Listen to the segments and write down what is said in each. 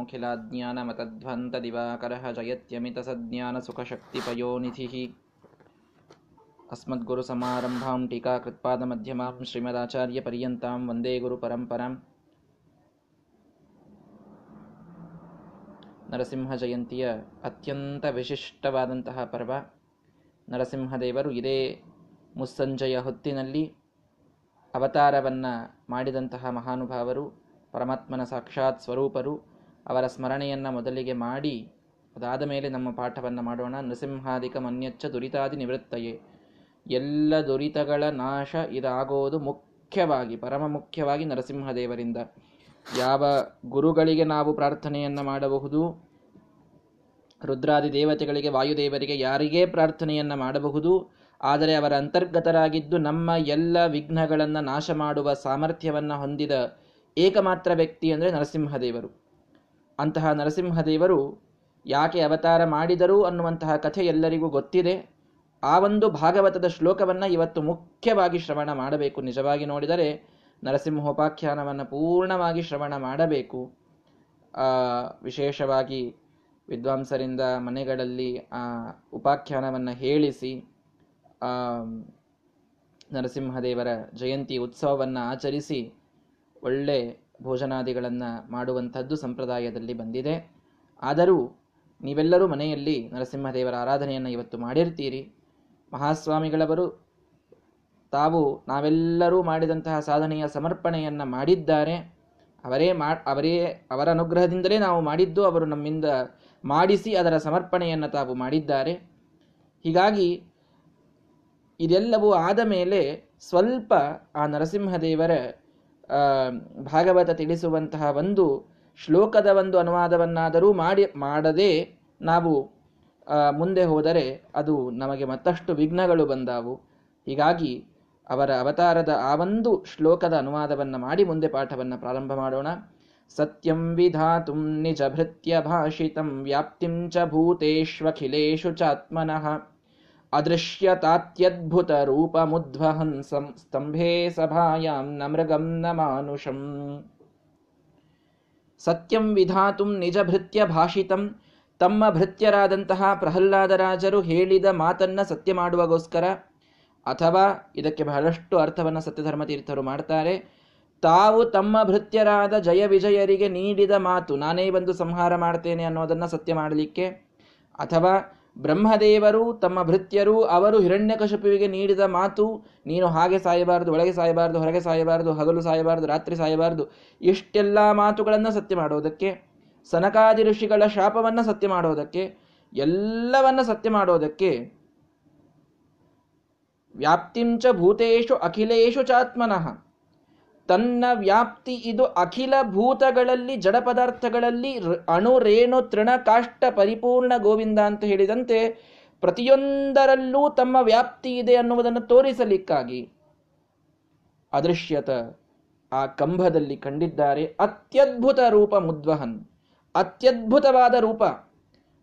ज्ञानमतध्वन्तदिवाकरः जयत्यमितसज्ञानसुखशक्तिपयोनिधिः अस्मद्गुरुसमारम्भां टीकाकृत्पादमध्यमां ಶ್ರೀಮದಾಚಾರ್ಯಪರ್ಯಂತಾಂ ವಂದೇ ಗುರುಪರಂಪರಾಂ ನರಸಿಂಹ ಜಯಂತಿಯ ಅತ್ಯಂತ ವಿಶಿಷ್ಟವಾದಂತಹ ಪರ್ವ ನರಸಿಂಹದೇವರು ಇದೇ ಮುಸ್ಸಂಜೆಯ ಹೊತ್ತಿನಲ್ಲಿ ಅವತಾರವನ್ನು ಮಾಡಿದಂತಹ ಮಹಾನುಭಾವರು ಪರಮಾತ್ಮನ ಸಾಕ್ಷಾತ್ ಸ್ವರೂಪರು ಅವರ ಸ್ಮರಣೆಯನ್ನು ಮೊದಲಿಗೆ ಮಾಡಿ, ಅದಾದ ಮೇಲೆ ನಮ್ಮ ಪಾಠವನ್ನು ಮಾಡೋಣ. ನೃಸಿಂಹಾದಿಕ ಮನ್ಯಚ್ಚ ದುರಿತಾದಿ ನಿವೃತ್ತಯೇ. ಎಲ್ಲ ದುರಿತಗಳ ನಾಶ ಇದಾಗೋದು ಮುಖ್ಯವಾಗಿ, ಪರಮ ಮುಖ್ಯವಾಗಿ ನರಸಿಂಹದೇವರಿಂದ. ಯಾವ ಗುರುಗಳಿಗೆ ನಾವು ಪ್ರಾರ್ಥನೆಯನ್ನು ಮಾಡಬಹುದು? ರುದ್ರಾದಿ ದೇವತೆಗಳಿಗೆ, ವಾಯುದೇವರಿಗೆ ಯಾರಿಗೇ ಪ್ರಾರ್ಥನೆಯನ್ನು ಮಾಡಬಹುದು? ಆದರೆ ಅವರ ಅಂತರ್ಗತರಾಗಿದ್ದು ನಮ್ಮ ಎಲ್ಲ ವಿಘ್ನಗಳನ್ನು ನಾಶ ಮಾಡುವ ಸಾಮರ್ಥ್ಯವನ್ನು ಹೊಂದಿದ ಏಕಮಾತ್ರ ವ್ಯಕ್ತಿ ಅಂದರೆ ನರಸಿಂಹದೇವರು. ಅಂತಹ ನರಸಿಂಹದೇವರು ಯಾಕೆ ಅವತಾರ ಮಾಡಿದರು ಅನ್ನುವಂತಹ ಕಥೆ ಎಲ್ಲರಿಗೂ ಗೊತ್ತಿದೆ. ಆ ಒಂದು ಭಾಗವತದ ಶ್ಲೋಕವನ್ನು ಇವತ್ತು ಮುಖ್ಯವಾಗಿ ಶ್ರವಣ ಮಾಡಬೇಕು. ನಿಜವಾಗಿ ನೋಡಿದರೆ ನರಸಿಂಹೋಪಾಖ್ಯಾನವನ್ನು ಪೂರ್ಣವಾಗಿ ಶ್ರವಣ ಮಾಡಬೇಕು. ವಿಶೇಷವಾಗಿ ವಿದ್ವಾಂಸರಿಂದ ಮನೆಗಳಲ್ಲಿ ಆ ಉಪಾಖ್ಯಾನವನ್ನು ಹೇಳಿಸಿ ನರಸಿಂಹದೇವರ ಜಯಂತಿ ಉತ್ಸವವನ್ನು ಆಚರಿಸಿ, ಒಳ್ಳೆ ಭೋಜನಾದಿಗಳನ್ನು ಮಾಡುವಂಥದ್ದು ಸಂಪ್ರದಾಯದಲ್ಲಿ ಬಂದಿದೆ. ಆದರೂ ನೀವೆಲ್ಲರೂ ಮನೆಯಲ್ಲಿ ನರಸಿಂಹದೇವರ ಆರಾಧನೆಯನ್ನು ಇವತ್ತು ಮಾಡಿರ್ತೀರಿ. ಮಹಾಸ್ವಾಮಿಗಳವರು ತಾವು ನಾವೆಲ್ಲರೂ ಮಾಡಿದಂತಹ ಸಾಧನೆಯ ಸಮರ್ಪಣೆಯನ್ನು ಮಾಡಿದ್ದಾರೆ. ಅವರೇ ಮಾ, ಅವರೇ, ಅವರ ಅನುಗ್ರಹದಿಂದಲೇ ನಾವು ಮಾಡಿದ್ದು ಅವರು ನಮ್ಮಿಂದ ಮಾಡಿಸಿ ಅದರ ಸಮರ್ಪಣೆಯನ್ನು ತಾವು ಮಾಡಿದ್ದಾರೆ. ಹೀಗಾಗಿ ಇದೆಲ್ಲವೂ ಆದ ಮೇಲೆ ಸ್ವಲ್ಪ ಆ ನರಸಿಂಹದೇವರ ಭಾಗವತ ತಿಳಿಸುವಂತಹ ಒಂದು ಶ್ಲೋಕದ ಒಂದು ಅನುವಾದವನ್ನಾದರೂ ಮಾಡಿ, ಮಾಡದೆ ನಾವು ಮುಂದೆ ಹೋದರೆ ಅದು ನಮಗೆ ಮತ್ತಷ್ಟು ವಿಘ್ನಗಳು ಬಂದಾವು. ಹೀಗಾಗಿ ಅವರ ಅವತಾರದ ಆ ಒಂದು ಶ್ಲೋಕದ ಅನುವಾದವನ್ನು ಮಾಡಿ ಮುಂದೆ ಪಾಠವನ್ನು ಪ್ರಾರಂಭ ಮಾಡೋಣ. ಸತ್ಯಂ ವಿಧಾತು ನಿಜ ಭೃತ್ಯ ಭಾಷಿತಂ ವ್ಯಾಪ್ತಿಂ ಚ ಭೂತೇಷ್ವಖಿಲೇಶು ಚಾತ್ಮನಃ. ಅದೃಶ್ಯತಾತ್ಯದ್ಭುತ ರೂಪಮುದ್ವಹನ್ ಸ್ತಂಭೆ ಸಭಾಯಾಂ ನ ಮೃಗಂ ನ ಮಾನುಷಂ ಸತ್ಯಂ ವಿಧಾತು ನಿಜ ಭೃತ್ಯ ಭಾಷಿತಂ, ತಮ್ಮ ಭೃತ್ಯರಾದಂತಹ ಪ್ರಹ್ಲಾದರಾಜರು ಹೇಳಿದ ಮಾತನ್ನ ಸತ್ಯ ಮಾಡುವಗೋಸ್ಕರ, ಅಥವಾ ಇದಕ್ಕೆ ಬಹಳಷ್ಟು ಅರ್ಥವನ್ನು ಸತ್ಯಧರ್ಮತೀರ್ಥರು ಮಾಡ್ತಾರೆ, ತಾವು ತಮ್ಮ ಭೃತ್ಯರಾದ ಜಯ ವಿಜಯರಿಗೆ ನೀಡಿದ ಮಾತು ನಾನೇ ಬಂದು ಸಂಹಾರ ಮಾಡ್ತೇನೆ ಅನ್ನೋದನ್ನು ಸತ್ಯ ಮಾಡಲಿಕ್ಕೆ, ಅಥವಾ ಬ್ರಹ್ಮದೇವರು, ತಮ್ಮ ಭೃತ್ಯರು, ಅವರು ಹಿರಣ್ಯಕಶಪುವಿಗೆ ನೀಡಿದ ಮಾತು, ನೀನು ಹಾಗೆ ಸಾಯಬಾರದು, ಒಳಗೆ ಸಾಯಬಾರದು, ಹೊರಗೆ ಸಾಯಬಾರದು, ಹಗಲು ಸಾಯಬಾರದು, ರಾತ್ರಿ ಸಾಯಬಾರದು, ಇಷ್ಟೆಲ್ಲ ಮಾತುಗಳನ್ನು ಸತ್ಯ ಮಾಡೋದಕ್ಕೆ, ಸನಕಾದಿ ಋಷಿಗಳ ಶಾಪವನ್ನು ಸತ್ಯ ಮಾಡೋದಕ್ಕೆ, ಎಲ್ಲವನ್ನ ಸತ್ಯ ಮಾಡೋದಕ್ಕೆ, ವ್ಯಾಪ್ತಿಂಚ ಭೂತೇಶು ಅಖಿಲೇಶು ಚಾತ್ಮನಃ. ತನ್ನ ವ್ಯಾಪ್ತಿ ಇದು ಅಖಿಲ ಭೂತಗಳಲ್ಲಿ ಜಡ ಪದಾರ್ಥಗಳಲ್ಲಿ ಅಣು, ರೇಣು, ತೃಣ, ಕಾಷ್ಟ, ಪರಿಪೂರ್ಣ ಗೋವಿಂದ ಅಂತ ಹೇಳಿದಂತೆ ಪ್ರತಿಯೊಂದರಲ್ಲೂ ತಮ್ಮ ವ್ಯಾಪ್ತಿ ಇದೆ ಅನ್ನುವುದನ್ನು ತೋರಿಸಲಿಕ್ಕಾಗಿ ಅದೃಶ್ಯತ ಆ ಕಂಭದಲ್ಲಿ ಕಂಡಿದ್ದಾರೆ. ಅತ್ಯದ್ಭುತ ರೂಪ ಮುದ್ವಹನ್. ಅತ್ಯದ್ಭುತವಾದ ರೂಪ.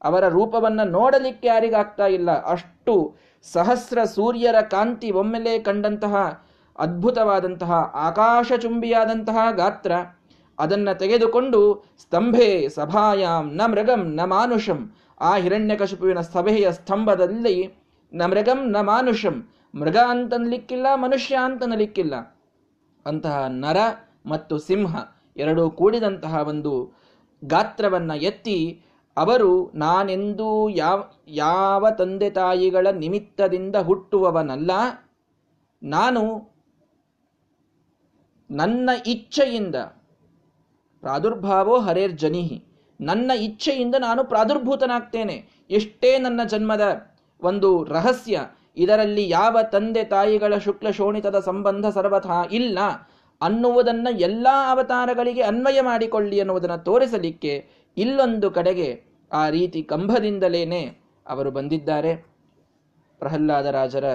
ಅವರ ರೂಪವನ್ನು ನೋಡಲಿಕ್ಕೆ ಯಾರಿಗಾಗ್ತಾ ಇಲ್ಲ. ಅಷ್ಟು ಸಹಸ್ರ ಸೂರ್ಯರ ಕಾಂತಿ ಒಮ್ಮೆಲೆ ಕಂಡಂತಹ ಅದ್ಭುತವಾದಂತಹ ಆಕಾಶಚುಂಬಿಯಾದಂತಹ ಗಾತ್ರ. ಅದನ್ನು ತೆಗೆದುಕೊಂಡು ಸ್ತಂಭೆ ಸಭಾಯಾಂ ನ ಮೃಗಂ ನ ಮಾನುಷಂ. ಆ ಹಿರಣ್ಯಕಶಿಪುವಿನ ಸಭೆಯ ಸ್ತಂಭದಲ್ಲಿ ನ ಮೃಗಂ ನ ಮಾನುಷಂ. ಮೃಗ ಅಂತನಲಿಕ್ಕಿಲ್ಲ ಮನುಷ್ಯ ಅಂತನಲಿಕ್ಕಿಲ್ಲ ಅಂತಹ ನರ ಮತ್ತು ಸಿಂಹ ಎರಡೂ ಕೂಡಿದಂತಹ ಒಂದು ಗಾತ್ರವನ್ನು ಎತ್ತಿ ಅವರು ನಾನೆಂದೂ ಯಾವ ಯಾವ ತಂದೆ ತಾಯಿಗಳ ನಿಮಿತ್ತದಿಂದ ಹುಟ್ಟುವವನಲ್ಲ, ನಾನು ನನ್ನ ಇಚ್ಛೆಯಿಂದ ಪ್ರಾದುರ್ಭಾವೋ ಹರೇರ್ ಜನಿಹಿ. ನನ್ನ ಇಚ್ಛೆಯಿಂದ ನಾನು ಪ್ರಾದುರ್ಭೂತನಾಗ್ತೇನೆ. ಎಷ್ಟೇ ನನ್ನ ಜನ್ಮದ ಒಂದು ರಹಸ್ಯ, ಇದರಲ್ಲಿ ಯಾವ ತಂದೆ ತಾಯಿಗಳ ಶುಕ್ಲ ಶೋಣಿತದ ಸಂಬಂಧ ಸರ್ವಥಾ ಇಲ್ಲ. ಅನ್ನುವುದನ್ನು ಎಲ್ಲ ಅವತಾರಗಳಿಗೆ ಅನ್ವಯ ಮಾಡಿಕೊಳ್ಳಿ ಅನ್ನುವುದನ್ನು ತೋರಿಸಲಿಕ್ಕೆ ಇಲ್ಲೊಂದು ಕಡೆಗೆ ಆ ರೀತಿ ಕಂಬದಿಂದಲೇನೆ ಅವರು ಬಂದಿದ್ದಾರೆ. ಪ್ರಹ್ಲಾದರಾಜರ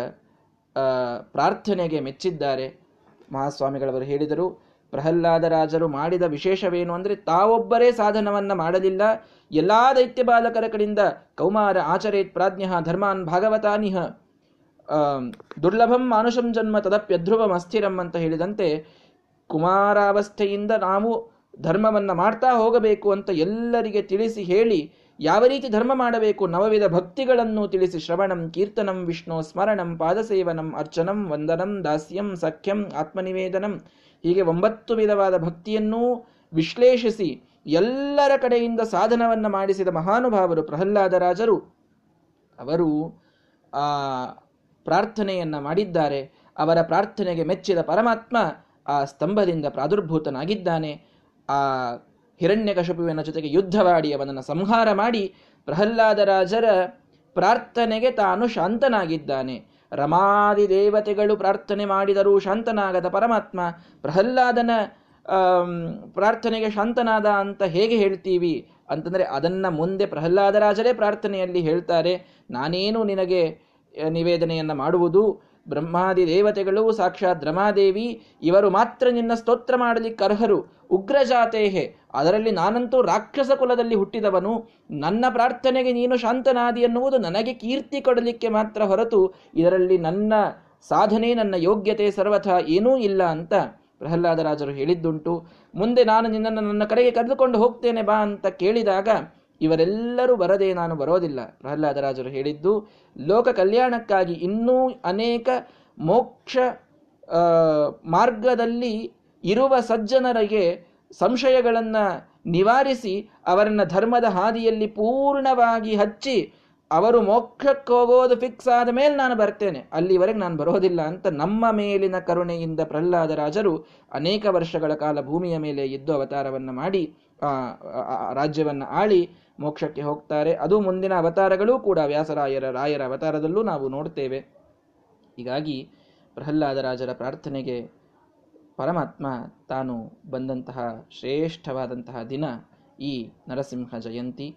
ಪ್ರಾರ್ಥನೆಗೆ ಮೆಚ್ಚಿದ್ದಾರೆ. ಮಹಾಸ್ವಾಮಿಗಳವರು ಹೇಳಿದರು ಪ್ರಹ್ಲಾದರಾಜರು ಮಾಡಿದ ವಿಶೇಷವೇನು ಅಂದರೆ ತಾವೊಬ್ಬರೇ ಸಾಧನವನ್ನ ಮಾಡಲಿಲ್ಲ. ಎಲ್ಲ ದೈತ್ಯ ಬಾಲಕರ ಕಡೆಯಿಂದ ಕೌಮಾರ, ಆಚರೇತ್, ಪ್ರಾಜ್ಞ, ಧರ್ಮಾನ್, ಭಾಗವತಾನಿಹ ದುರ್ಲಭಂ ಮಾನುಷಂ ಜನ್ಮ ತದಪ್ಯಧ್ರುವಂ ಅಸ್ಥಿರಂ ಅಂತ ಹೇಳಿದಂತೆ ಕುಮಾರಾವಸ್ಥೆಯಿಂದ ನಾವು ಧರ್ಮವನ್ನು ಮಾಡ್ತಾ ಹೋಗಬೇಕು ಅಂತ ಎಲ್ಲರಿಗೆ ತಿಳಿಸಿ ಹೇಳಿ ಯಾವ ರೀತಿ ಧರ್ಮ ಮಾಡಬೇಕು, ನವವಿಧ ಭಕ್ತಿಗಳನ್ನು ತಿಳಿಸಿ ಶ್ರವಣಂ, ಕೀರ್ತನಂ, ವಿಷ್ಣು ಸ್ಮರಣಂ, ಪಾದಸೇವನಂ, ಅರ್ಚನಂ, ವಂದನಂ, ದಾಸ್ಯಂ, ಸಖ್ಯಂ, ಆತ್ಮನಿವೇದನಂ, ಹೀಗೆ ಒಂಬತ್ತು ವಿಧವಾದ ಭಕ್ತಿಯನ್ನೂ ವಿಶ್ಲೇಷಿಸಿ ಎಲ್ಲರ ಕಡೆಯಿಂದ ಸಾಧನವನ್ನ ಮಾಡಿಸಿದ ಮಹಾನುಭಾವರು ಪ್ರಹ್ಲಾದರಾಜರು ಅವರು ಆ ಪ್ರಾರ್ಥನೆಯನ್ನ ಮಾಡಿದ್ದಾರೆ. ಅವರ ಪ್ರಾರ್ಥನೆಗೆ ಮೆಚ್ಚಿದ ಪರಮಾತ್ಮ ಆ ಸ್ತಂಭದಿಂದ ಪ್ರಾದುರ್ಭೂತನಾಗಿದ್ದಾನೆ. ಆ ಹಿರಣ್ಯಕಶಪುವಿನ ಜೊತೆಗೆ ಯುದ್ಧವಾಡಿ ಅವನನ್ನು ಸಂಹಾರ ಮಾಡಿ ಪ್ರಹ್ಲಾದರಾಜರ ಪ್ರಾರ್ಥನೆಗೆ ತಾನು ಶಾಂತನಾಗಿದ್ದಾನೆ. ರಮಾದಿ ದೇವತೆಗಳು ಪ್ರಾರ್ಥನೆ ಮಾಡಿದರೂ ಶಾಂತನಾಗದ ಪರಮಾತ್ಮ ಪ್ರಹ್ಲಾದನ ಪ್ರಾರ್ಥನೆಗೆ ಶಾಂತನಾದ ಅಂತ ಹೇಗೆ ಹೇಳ್ತೀವಿ? ಅಂತಂದರೆ ಅದನ್ನು ಮುಂದೆ ಪ್ರಹ್ಲಾದರಾಜರೇ ಪ್ರಾರ್ಥನೆಯಲ್ಲಿ ಹೇಳ್ತಾರೆ. ನಾನೇನು ನಿನಗೆ ನಿವೇದನೆಯನ್ನು ಮಾಡುವುದು? ಬ್ರಹ್ಮಾದಿ ದೇವತೆಗಳು ಸಾಕ್ಷಾತ್ ರಮಾದೇವಿ, ಇವರು ಮಾತ್ರ ನಿನ್ನ ಸ್ತೋತ್ರ ಮಾಡಲಿಕ್ಕೆ ಅರ್ಹರು. ಉಗ್ರಜಾತೇಹೆ, ಅದರಲ್ಲಿ ನಾನಂತೂ ರಾಕ್ಷಸ ಕುಲದಲ್ಲಿ ಹುಟ್ಟಿದವನು. ನನ್ನ ಪ್ರಾರ್ಥನೆಗೆ ನೀನು ಶಾಂತನಾದಿ ಎನ್ನುವುದು ನನಗೆ ಕೀರ್ತಿ ಕೊಡಲಿಕ್ಕೆ ಮಾತ್ರ ಹೊರತು, ಇದರಲ್ಲಿ ನನ್ನ ಸಾಧನೆ, ನನ್ನ ಯೋಗ್ಯತೆ ಸರ್ವಥ ಏನೂ ಇಲ್ಲ ಅಂತ ಪ್ರಹ್ಲಾದರಾಜರು ಹೇಳಿದ್ದುಂಟು. ಮುಂದೆ ನಾನು ನಿನ್ನನ್ನು ನನ್ನ ಕಡೆಗೆ ಕರೆದುಕೊಂಡು ಹೋಗ್ತೇನೆ ಬಾ ಅಂತ ಕೇಳಿದಾಗ ಇವರೆಲ್ಲರೂ ಬರದೆ ನಾನು ಬರೋದಿಲ್ಲ ಪ್ರಹ್ಲಾದರಾಜರು ಹೇಳಿದ್ದು ಲೋಕ ಕಲ್ಯಾಣಕ್ಕಾಗಿ ಇನ್ನೂ ಅನೇಕ ಮೋಕ್ಷ ಮಾರ್ಗದಲ್ಲಿ ಇರುವ ಸಜ್ಜನರಿಗೆ ಸಂಶಯಗಳನ್ನು ನಿವಾರಿಸಿ ಅವರನ್ನ ಧರ್ಮದ ಹಾದಿಯಲ್ಲಿ ಪೂರ್ಣವಾಗಿ ಹಚ್ಚಿ ಅವರು ಮೋಕ್ಷಕ್ಕೆ ಹೋಗೋದು ಫಿಕ್ಸ್ ಆದ ಮೇಲೆ ನಾನು ಬರ್ತೇನೆ ಅಲ್ಲಿವರೆಗೆ ನಾನು ಬರೋದಿಲ್ಲ ಅಂತ ನಮ್ಮ ಮೇಲಿನ ಕರುಣೆಯಿಂದ ಪ್ರಹ್ಲಾದರಾಜರು ಅನೇಕ ವರ್ಷಗಳ ಕಾಲ ಭೂಮಿಯ ಮೇಲೆ ಇದ್ದು ಅವತಾರವನ್ನು ಮಾಡಿ ರಾಜ್ಯವನ್ನು ಆಳಿ ಮೋಕ್ಷಕ್ಕೆ ಹೋಗ್ತಾರೆ. ಅದು ಮುಂದಿನ ಅವತಾರಗಳೂ ಕೂಡ ವ್ಯಾಸರಾಯರ, ರಾಯರ ಅವತಾರದಲ್ಲೂ ನಾವು ನೋಡ್ತೇವೆ. ಹೀಗಾಗಿ ಪ್ರಹ್ಲಾದರಾಜರ ಪ್ರಾರ್ಥನೆಗೆ ಪರಮಾತ್ಮ ತಾನು ಬಂದಂತಹ ಶ್ರೇಷ್ಠವಾದಂತಹ ದಿನ ಈ ನರಸಿಂಹ ಜಯಂತಿ.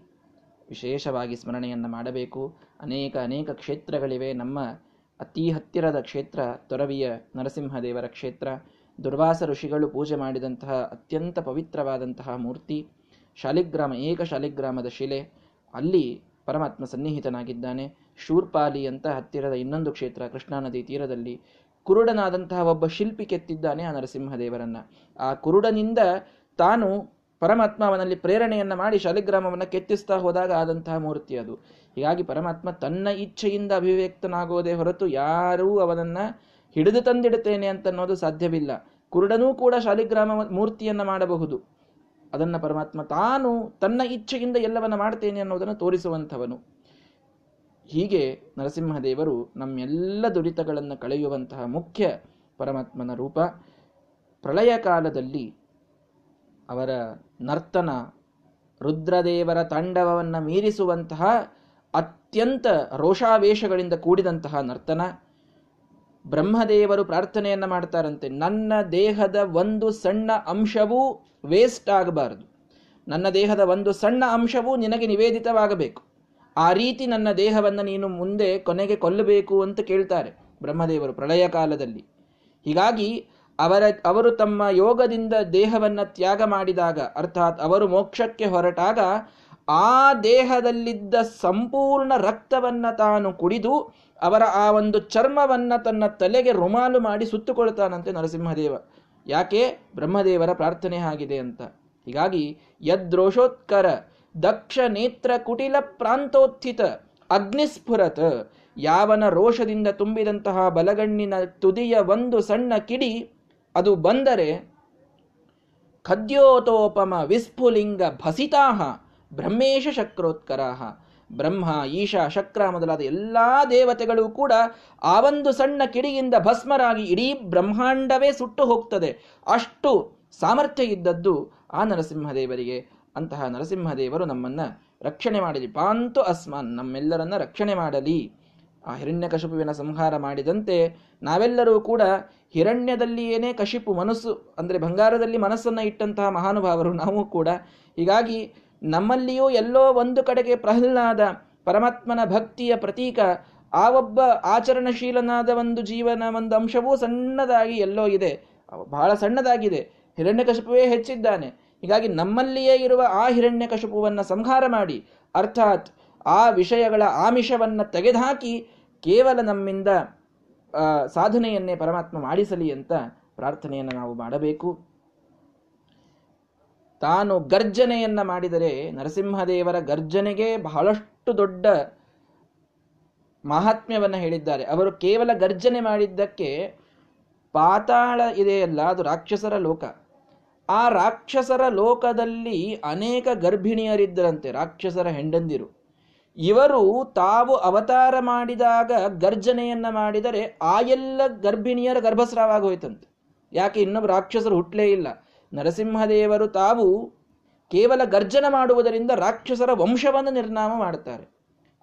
ವಿಶೇಷವಾಗಿ ಸ್ಮರಣೆಯನ್ನು ಮಾಡಬೇಕು. ಅನೇಕ ಅನೇಕ ಕ್ಷೇತ್ರಗಳಿವೆ. ನಮ್ಮ ಅತಿ ಹತ್ತಿರದ ಕ್ಷೇತ್ರ ತೊರವಿಯ ನರಸಿಂಹದೇವರ ಕ್ಷೇತ್ರ. ದುರ್ವಾಸ ಋಷಿಗಳು ಪೂಜೆ ಮಾಡಿದಂತಹ ಅತ್ಯಂತ ಪವಿತ್ರವಾದಂತಹ ಮೂರ್ತಿ. ಶಾಲಿಗ್ರಾಮ, ಏಕ ಶಾಲಿಗ್ರಾಮದ ಶಿಲೆ. ಅಲ್ಲಿ ಪರಮಾತ್ಮ ಸನ್ನಿಹಿತನಾಗಿದ್ದಾನೆ. ಶೂರ್ಪಾಲಿ ಅಂತ ಹತ್ತಿರದ ಇನ್ನೊಂದು ಕ್ಷೇತ್ರ ಕೃಷ್ಣಾ ನದಿ ತೀರದಲ್ಲಿ. ಕುರುಡನಾದಂತಹ ಒಬ್ಬ ಶಿಲ್ಪಿ ಕೆತ್ತಿದ್ದಾನೆ ಆ ನರಸಿಂಹದೇವರನ್ನ. ಆ ಕುರುಡನಿಂದ ತಾನು ಪರಮಾತ್ಮ ಅವನಲ್ಲಿ ಪ್ರೇರಣೆಯನ್ನ ಮಾಡಿ ಶಾಲಿಗ್ರಾಮವನ್ನು ಕೆತ್ತಿಸ್ತಾ ಹೋದಾಗ ಆದಂತಹ ಮೂರ್ತಿ ಅದು. ಹೀಗಾಗಿ ಪರಮಾತ್ಮ ತನ್ನ ಇಚ್ಛೆಯಿಂದ ಅಭಿವ್ಯಕ್ತನಾಗೋದೇ ಹೊರತು ಯಾರೂ ಅವನನ್ನ ಹಿಡಿದು ತಂದಿಡುತ್ತೇನೆ ಅಂತ ಅನ್ನೋದು ಸಾಧ್ಯವಿಲ್ಲ. ಕುರುಡನೂ ಕೂಡ ಶಾಲಿಗ್ರಾಮ ಮೂರ್ತಿಯನ್ನ ಮಾಡಬಹುದು. ಅದನ್ನ ಪರಮಾತ್ಮ ತಾನು ತನ್ನ ಇಚ್ಛೆಯಿಂದ ಎಲ್ಲವನ್ನ ಮಾಡ್ತೇನೆ ಅನ್ನೋದನ್ನು ತೋರಿಸುವಂಥವನು. ಹೀಗೆ ನರಸಿಂಹದೇವರು ನಮ್ಮೆಲ್ಲ ದುರಿತಗಳನ್ನು ಕಳೆಯುವಂತಹ ಮುಖ್ಯ ಪರಮಾತ್ಮನ ರೂಪ. ಪ್ರಳಯ ಕಾಲದಲ್ಲಿ ಅವರ ನರ್ತನ ರುದ್ರದೇವರ ತಾಂಡವವನ್ನು ಮೀರಿಸುವಂತಹ ಅತ್ಯಂತ ರೋಷಾವೇಶಗಳಿಂದ ಕೂಡಿದಂತಹ ನರ್ತನ. ಬ್ರಹ್ಮದೇವರು ಪ್ರಾರ್ಥನೆಯನ್ನು ಮಾಡ್ತಾರಂತೆ. ನನ್ನ ದೇಹದ ಒಂದು ಸಣ್ಣ ಅಂಶವೂ ವೇಸ್ಟ್ ಆಗಬಾರದು. ನನ್ನ ದೇಹದ ಒಂದು ಸಣ್ಣ ಅಂಶವೂ ನಿನಗೆ ನಿವೇದಿತವಾಗಬೇಕು. ಆ ರೀತಿ ನನ್ನ ದೇಹವನ್ನು ನೀನು ಮುಂದೆ ಕೊನೆಗೆ ಕೊಲ್ಲಬೇಕು ಅಂತ ಕೇಳ್ತಾರೆ ಬ್ರಹ್ಮದೇವರು ಪ್ರಳಯ ಕಾಲದಲ್ಲಿ. ಹೀಗಾಗಿ ಅವರ, ಅವರು ತಮ್ಮ ಯೋಗದಿಂದ ದೇಹವನ್ನು ತ್ಯಾಗ ಮಾಡಿದಾಗ, ಅರ್ಥಾತ್ ಅವರು ಮೋಕ್ಷಕ್ಕೆ ಹೊರಟಾಗ, ಆ ದೇಹದಲ್ಲಿದ್ದ ಸಂಪೂರ್ಣ ರಕ್ತವನ್ನು ತಾನು ಕುಡಿದು ಅವರ ಆ ಒಂದು ಚರ್ಮವನ್ನ ತನ್ನ ತಲೆಗೆ ರುಮಾಲು ಮಾಡಿ ಸುತ್ತುಕೊಳ್ತಾನಂತೆ ನರಸಿಂಹದೇವ. ಯಾಕೆ? ಬ್ರಹ್ಮದೇವರ ಪ್ರಾರ್ಥನೆ ಆಗಿದೆ ಅಂತ. ಹೀಗಾಗಿ, ಯದ್ರೋಷೋತ್ಕರ ದಕ್ಷ ನೇತ್ರ ಕುಟಿಲ ಪ್ರಾಂತೋತ್ಥಿತ ಅಗ್ನಿಸ್ಫುರತ್ ಯಾವನ ರೋಷದಿಂದ ತುಂಬಿದಂತಹ ಬಲಗಣ್ಣಿನ ತುದಿಯ ಒಂದು ಸಣ್ಣ ಕಿಡಿ, ಅದು ಬಂದರೆ ಖದ್ಯೋತೋಪಮ ವಿಸ್ಫುಲಿಂಗ ಭಸಿತಾಹ ಬ್ರಹ್ಮೇಶ ಶಕ್ರೋತ್ಕರಾಹ. ಬ್ರಹ್ಮ, ಈಶಾ, ಶಕ್ರ ಮೊದಲಾದ ಎಲ್ಲಾ ದೇವತೆಗಳು ಕೂಡ ಆ ಒಂದು ಸಣ್ಣ ಕಿಡಿಯಿಂದ ಭಸ್ಮರಾಗಿ ಇಡೀ ಬ್ರಹ್ಮಾಂಡವೇ ಸುಟ್ಟು ಹೋಗ್ತದೆ. ಅಷ್ಟು ಸಾಮರ್ಥ್ಯ ಇದ್ದದ್ದು ಆ ನರಸಿಂಹದೇವರಿಗೆ. ಅಂತಹ ನರಸಿಂಹದೇವರು ನಮ್ಮನ್ನ ರಕ್ಷಣೆ ಮಾಡಲಿ. ಪಾಂತು ಅಸ್ಮಾನ್, ನಮ್ಮೆಲ್ಲರನ್ನ ರಕ್ಷಣೆ ಮಾಡಲಿ. ಆ ಹಿರಣ್ಯಕಶಿಪುವಿನ ಸಂಹಾರ ಮಾಡಿದಂತೆ ನಾವೆಲ್ಲರೂ ಕೂಡ ಹಿರಣ್ಯದಲ್ಲಿಯೇನೇ ಕಶಿಪು ಮನಸ್ಸು, ಅಂದರೆ ಬಂಗಾರದಲ್ಲಿ ಮನಸ್ಸನ್ನು ಇಟ್ಟಂತಹ ಮಹಾನುಭಾವರು ನಾವು ಕೂಡ, ಹೀಗಾಗಿ ನಮ್ಮಲ್ಲಿಯೂ ಎಲ್ಲೋ ಒಂದು ಕಡೆಗೆ ಪ್ರಹ್ಲಾದ ಪರಮಾತ್ಮನ ಭಕ್ತಿಯ ಪ್ರತೀಕ, ಆ ಒಬ್ಬ ಆಚರಣಶೀಲನಾದ ಒಂದು ಜೀವನ, ಒಂದು ಅಂಶವೂ ಸಣ್ಣದಾಗಿ ಎಲ್ಲೋ ಇದೆ. ಬಹಳ ಸಣ್ಣದಾಗಿದೆ. ಹಿರಣ್ಯಕಶಿಪುವೇ ಹೆಚ್ಚಿದ್ದಾನೆ. ಹೀಗಾಗಿ ನಮ್ಮಲ್ಲಿಯೇ ಇರುವ ಆ ಹಿರಣ್ಯಕಶಿಪುವನ್ನು ಸಂಹಾರ ಮಾಡಿ, ಅರ್ಥಾತ್ ಆ ವಿಷಯಗಳ ಆಮಿಷವನ್ನು ತೆಗೆದುಹಾಕಿ ಕೇವಲ ನಮ್ಮಿಂದ ಸಾಧನೆಯನ್ನೇ ಪರಮಾತ್ಮ ಮಾಡಿಸಲಿ ಅಂತ ಪ್ರಾರ್ಥನೆಯನ್ನು ನಾವು ಮಾಡಬೇಕು. ತಾನು ಗರ್ಜನೆಯನ್ನ ಮಾಡಿದರೆ ನರಸಿಂಹದೇವರ ಗರ್ಜನೆಗೆ ಬಹಳಷ್ಟು ದೊಡ್ಡ ಮಹಾತ್ಮ್ಯವನ್ನು ಹೇಳಿದ್ದಾರೆ. ಅವರು ಕೇವಲ ಗರ್ಜನೆ ಮಾಡಿದ್ದಕ್ಕೆ ಪಾತಾಳ ಇದೆಯಲ್ಲ, ಅದು ರಾಕ್ಷಸರ ಲೋಕ. ಆ ರಾಕ್ಷಸರ ಲೋಕದಲ್ಲಿ ಅನೇಕ ಗರ್ಭಿಣಿಯರಿದ್ದರಂತೆ, ರಾಕ್ಷಸರ ಹೆಂಡಂದಿರು ಇವರು ತಾವು ಅವತಾರ ಮಾಡಿದಾಗ ಗರ್ಜನೆಯನ್ನ ಮಾಡಿದರೆ ಆ ಎಲ್ಲ ಗರ್ಭಿಣಿಯರ ಗರ್ಭಸ್ರಾವ ಆಗೋಯ್ತಂತೆ. ಯಾಕೆ ಇನ್ನೊಬ್ಬ ರಾಕ್ಷಸರು ಹುಟ್ಟಲೇ ಇಲ್ಲ? ನರಸಿಂಹದೇವರು ತಾವು ಕೇವಲ ಗರ್ಜನ ಮಾಡುವುದರಿಂದ ರಾಕ್ಷಸರ ವಂಶವನ್ನು ನಿರ್ನಾಮ ಮಾಡುತ್ತಾರೆ.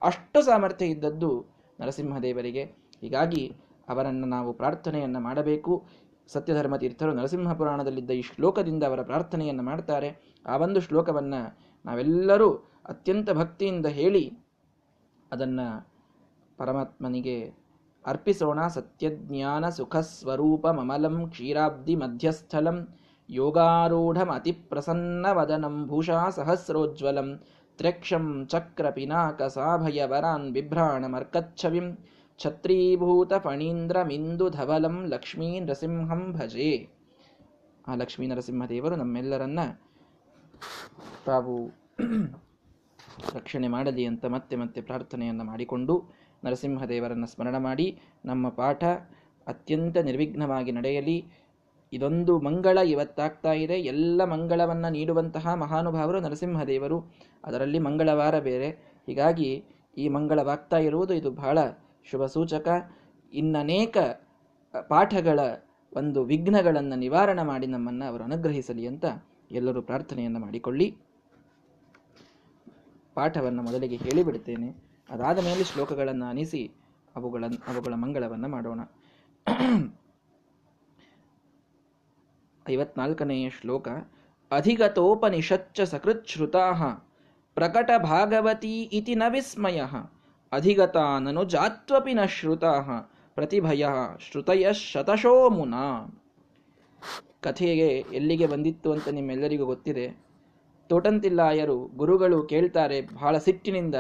ಅಷ್ಟು ಸಾಮರ್ಥ್ಯ ಇದ್ದದ್ದು ನರಸಿಂಹದೇವರಿಗೆ. ಹೀಗಾಗಿ ಅವರನ್ನು ನಾವು ಪ್ರಾರ್ಥನೆಯನ್ನು ಮಾಡಬೇಕು. ಸತ್ಯಧರ್ಮ ತೀರ್ಥರು ನರಸಿಂಹ ಪುರಾಣದಲ್ಲಿದ್ದ ಈ ಶ್ಲೋಕದಿಂದ ಅವರ ಪ್ರಾರ್ಥನೆಯನ್ನು ಮಾಡ್ತಾರೆ. ಆ ಒಂದು ಶ್ಲೋಕವನ್ನು ನಾವೆಲ್ಲರೂ ಅತ್ಯಂತ ಭಕ್ತಿಯಿಂದ ಹೇಳಿ ಅದನ್ನು ಪರಮಾತ್ಮನಿಗೆ ಅರ್ಪಿಸೋಣ. ಸತ್ಯಜ್ಞಾನ ಸುಖ ಸ್ವರೂಪ ಮಮಲಂ ಕ್ಷೀರಾಬ್ಧಿ ಮಧ್ಯಸ್ಥಲಂ ಚಕ್ರ ಪಿನಾಕ ಬಿಭ್ರಾಣ ಮರ್ಕಚ್ಛವಿಂ ಛತ್ರೀಭೂತ ಫಣೀಂದ್ರಮಿಂದು ಧವಲಂ ಲಕ್ಷ್ಮೀ ನರಸಿಂಹಂ ಭಜೆ. ಆ ಲಕ್ಷ್ಮೀ ನರಸಿಂಹದೇವರು ನಮ್ಮೆಲ್ಲರನ್ನ ತಾವು ರಕ್ಷಣೆ ಮಾಡಲಿ ಅಂತ ಮತ್ತೆ ಮತ್ತೆ ಪ್ರಾರ್ಥನೆಯನ್ನು ಮಾಡಿಕೊಂಡು ನರಸಿಂಹದೇವರನ್ನು ಸ್ಮರಣ ಮಾಡಿ ನಮ್ಮ ಪಾಠ ಅತ್ಯಂತ ನಿರ್ವಿಘ್ನವಾಗಿ ನಡೆಯಲಿ. ಇದೊಂದು ಮಂಗಳ ಇವತ್ತಾಗ್ತಾ ಇದೆ. ಎಲ್ಲ ಮಂಗಳವನ್ನು ನೀಡುವಂತಹ ಮಹಾನುಭಾವರು ನರಸಿಂಹದೇವರು. ಅದರಲ್ಲಿ ಮಂಗಳವಾರ ಬೇರೆ. ಹೀಗಾಗಿ ಈ ಮಂಗಳವಾಗ್ತಾ ಇರುವುದು ಇದು ಬಹಳ ಶುಭ ಸೂಚಕ. ಇನ್ನನೇಕ ಪಾಠಗಳ ಒಂದು ವಿಘ್ನಗಳನ್ನು ನಿವಾರಣೆ ಮಾಡಿ ನಮ್ಮನ್ನು ಅವರು ಅನುಗ್ರಹಿಸಲಿ ಅಂತ ಎಲ್ಲರೂ ಪ್ರಾರ್ಥನೆಯನ್ನು ಮಾಡಿಕೊಳ್ಳಿ. ಪಾಠವನ್ನು ಮೊದಲಿಗೆ ಹೇಳಿಬಿಡ್ತೇನೆ. ಅದಾದ ಮೇಲೆ ಶ್ಲೋಕಗಳನ್ನು ಅನಿಸಿ ಅವುಗಳನ್ನು ಅವುಗಳ ಮಂಗಳವನ್ನು ಮಾಡೋಣ. ಐವತ್ನಾಲ್ಕನೆಯ ಶ್ಲೋಕ ಅಧಿಗತೋಪನಿಷಚ್ಚ ಸಕೃಚ್ಛ್ರುತಾ ಪ್ರಕಟ ಭಾಗವತಿ ಇತಿ ನ ವಿಸ್ಮಯ, ಅಧಿಗತಾನನು ಜಾತ್ವಪಿ ನ ಶ್ರುತಾ, ಪ್ರತಿಭಯ ಶ್ರುತಯ ಶತಶೋ ಮುನ ಕಥೆಗೆ ಎಲ್ಲಿಗೆ ಬಂದಿತ್ತು ಅಂತ ನಿಮ್ಮೆಲ್ಲರಿಗೂ ಗೊತ್ತಿದೆ. ತೋಟಂತಿಲ್ಲಾಯರು ಗುರುಗಳು ಕೇಳ್ತಾರೆ ಬಹಳ ಸಿಟ್ಟಿನಿಂದ,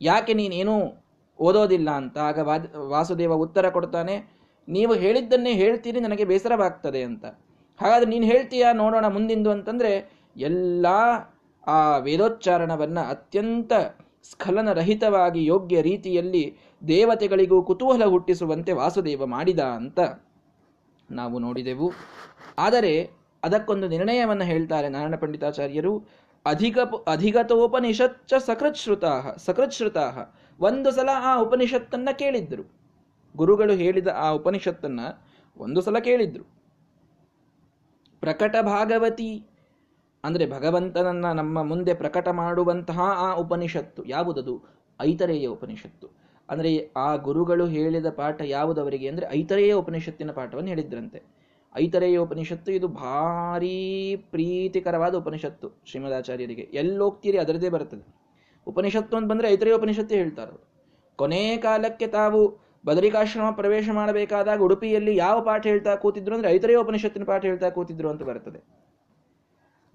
ಯಾಕೆ ನೀನೇನೂ ಓದೋದಿಲ್ಲ ಅಂತ? ಆಗ ವಾಸುದೇವ ಉತ್ತರ ಕೊಡ್ತಾನೆ, ನೀವು ಹೇಳಿದ್ದನ್ನೇ ಹೇಳ್ತೀರಿ ನನಗೆ ಬೇಸರವಾಗ್ತದೆ ಅಂತ. ಹಾಗಾದ್ರೆ ನೀನು ಹೇಳ್ತೀಯಾ ನೋಡೋಣ ಮುಂದಿಂದು ಅಂತಂದ್ರೆ, ಎಲ್ಲ ಆ ವೇದೋಚ್ಚಾರಣವನ್ನ ಅತ್ಯಂತ ಸ್ಖಲನರಹಿತವಾಗಿ ಯೋಗ್ಯ ರೀತಿಯಲ್ಲಿ ದೇವತೆಗಳಿಗೂ ಕುತೂಹಲ ಹುಟ್ಟಿಸುವಂತೆ ವಾಸುದೇವ ಮಾಡಿದ ಅಂತ ನಾವು ನೋಡಿದೆವು. ಆದರೆ ಅದಕ್ಕೊಂದು ನಿರ್ಣಯವನ್ನು ಹೇಳ್ತಾರೆ ನಾರಾಯಣ ಪಂಡಿತಾಚಾರ್ಯರು. ಅಧಿಕ ಅಧಿಗತೋಪನಿಷಚ್ಚ ಸಕೃತ್ಶ್ರುತಾ ಸಕೃತ್ಶ್ರುತಾ ಒಂದು ಸಲ ಆ ಉಪನಿಷತ್ತನ್ನ ಕೇಳಿದ್ರು. ಗುರುಗಳು ಹೇಳಿದ ಆ ಉಪನಿಷತ್ತನ್ನ ಒಂದು ಸಲ ಕೇಳಿದ್ರು. ಪ್ರಕಟ ಭಾಗವತಿ ಅಂದರೆ ಭಗವಂತನನ್ನ ನಮ್ಮ ಮುಂದೆ ಪ್ರಕಟ ಮಾಡುವಂತಹ ಆ ಉಪನಿಷತ್ತು ಯಾವುದದು? ಐತರೇಯ ಉಪನಿಷತ್ತು. ಅಂದರೆ ಆ ಗುರುಗಳು ಹೇಳಿದ ಪಾಠ ಯಾವುದವರಿಗೆ? ಅಂದರೆ ಐತರೇಯ ಉಪನಿಷತ್ತಿನ ಪಾಠವನ್ನು ಹೇಳಿದ್ರಂತೆ. ಐತರೇಯ ಉಪನಿಷತ್ತು ಇದು ಭಾರೀ ಪ್ರೀತಿಕರವಾದ ಉಪನಿಷತ್ತು ಶ್ರೀಮದಾಚಾರ್ಯರಿಗೆ. ಎಲ್ಲೋಗ್ತೀರಿ ಅದರದೇ ಬರ್ತದೆ. ಉಪನಿಷತ್ತು ಅಂತ ಬಂದರೆ ಐತರೇಯ ಉಪನಿಷತ್ತೇ ಹೇಳ್ತಾರೆ ಕೊನೆ ಕಾಲಕ್ಕೆ ತಾವು ಬದರಿಕಾಶ್ರಮ ಪ್ರವೇಶ ಮಾಡಬೇಕಾದಾಗ ಉಡುಪಿಯಲ್ಲಿ ಯಾವ ಪಾಠ ಹೇಳ್ತಾ ಕೂತಿದ್ರು ಅಂದ್ರೆ ಐತರೇಯ ಉಪನಿಷತ್ತಿನ ಪಾಠ ಹೇಳ್ತಾ ಕೂತಿದ್ರು ಅಂತ ಬರ್ತದೆ.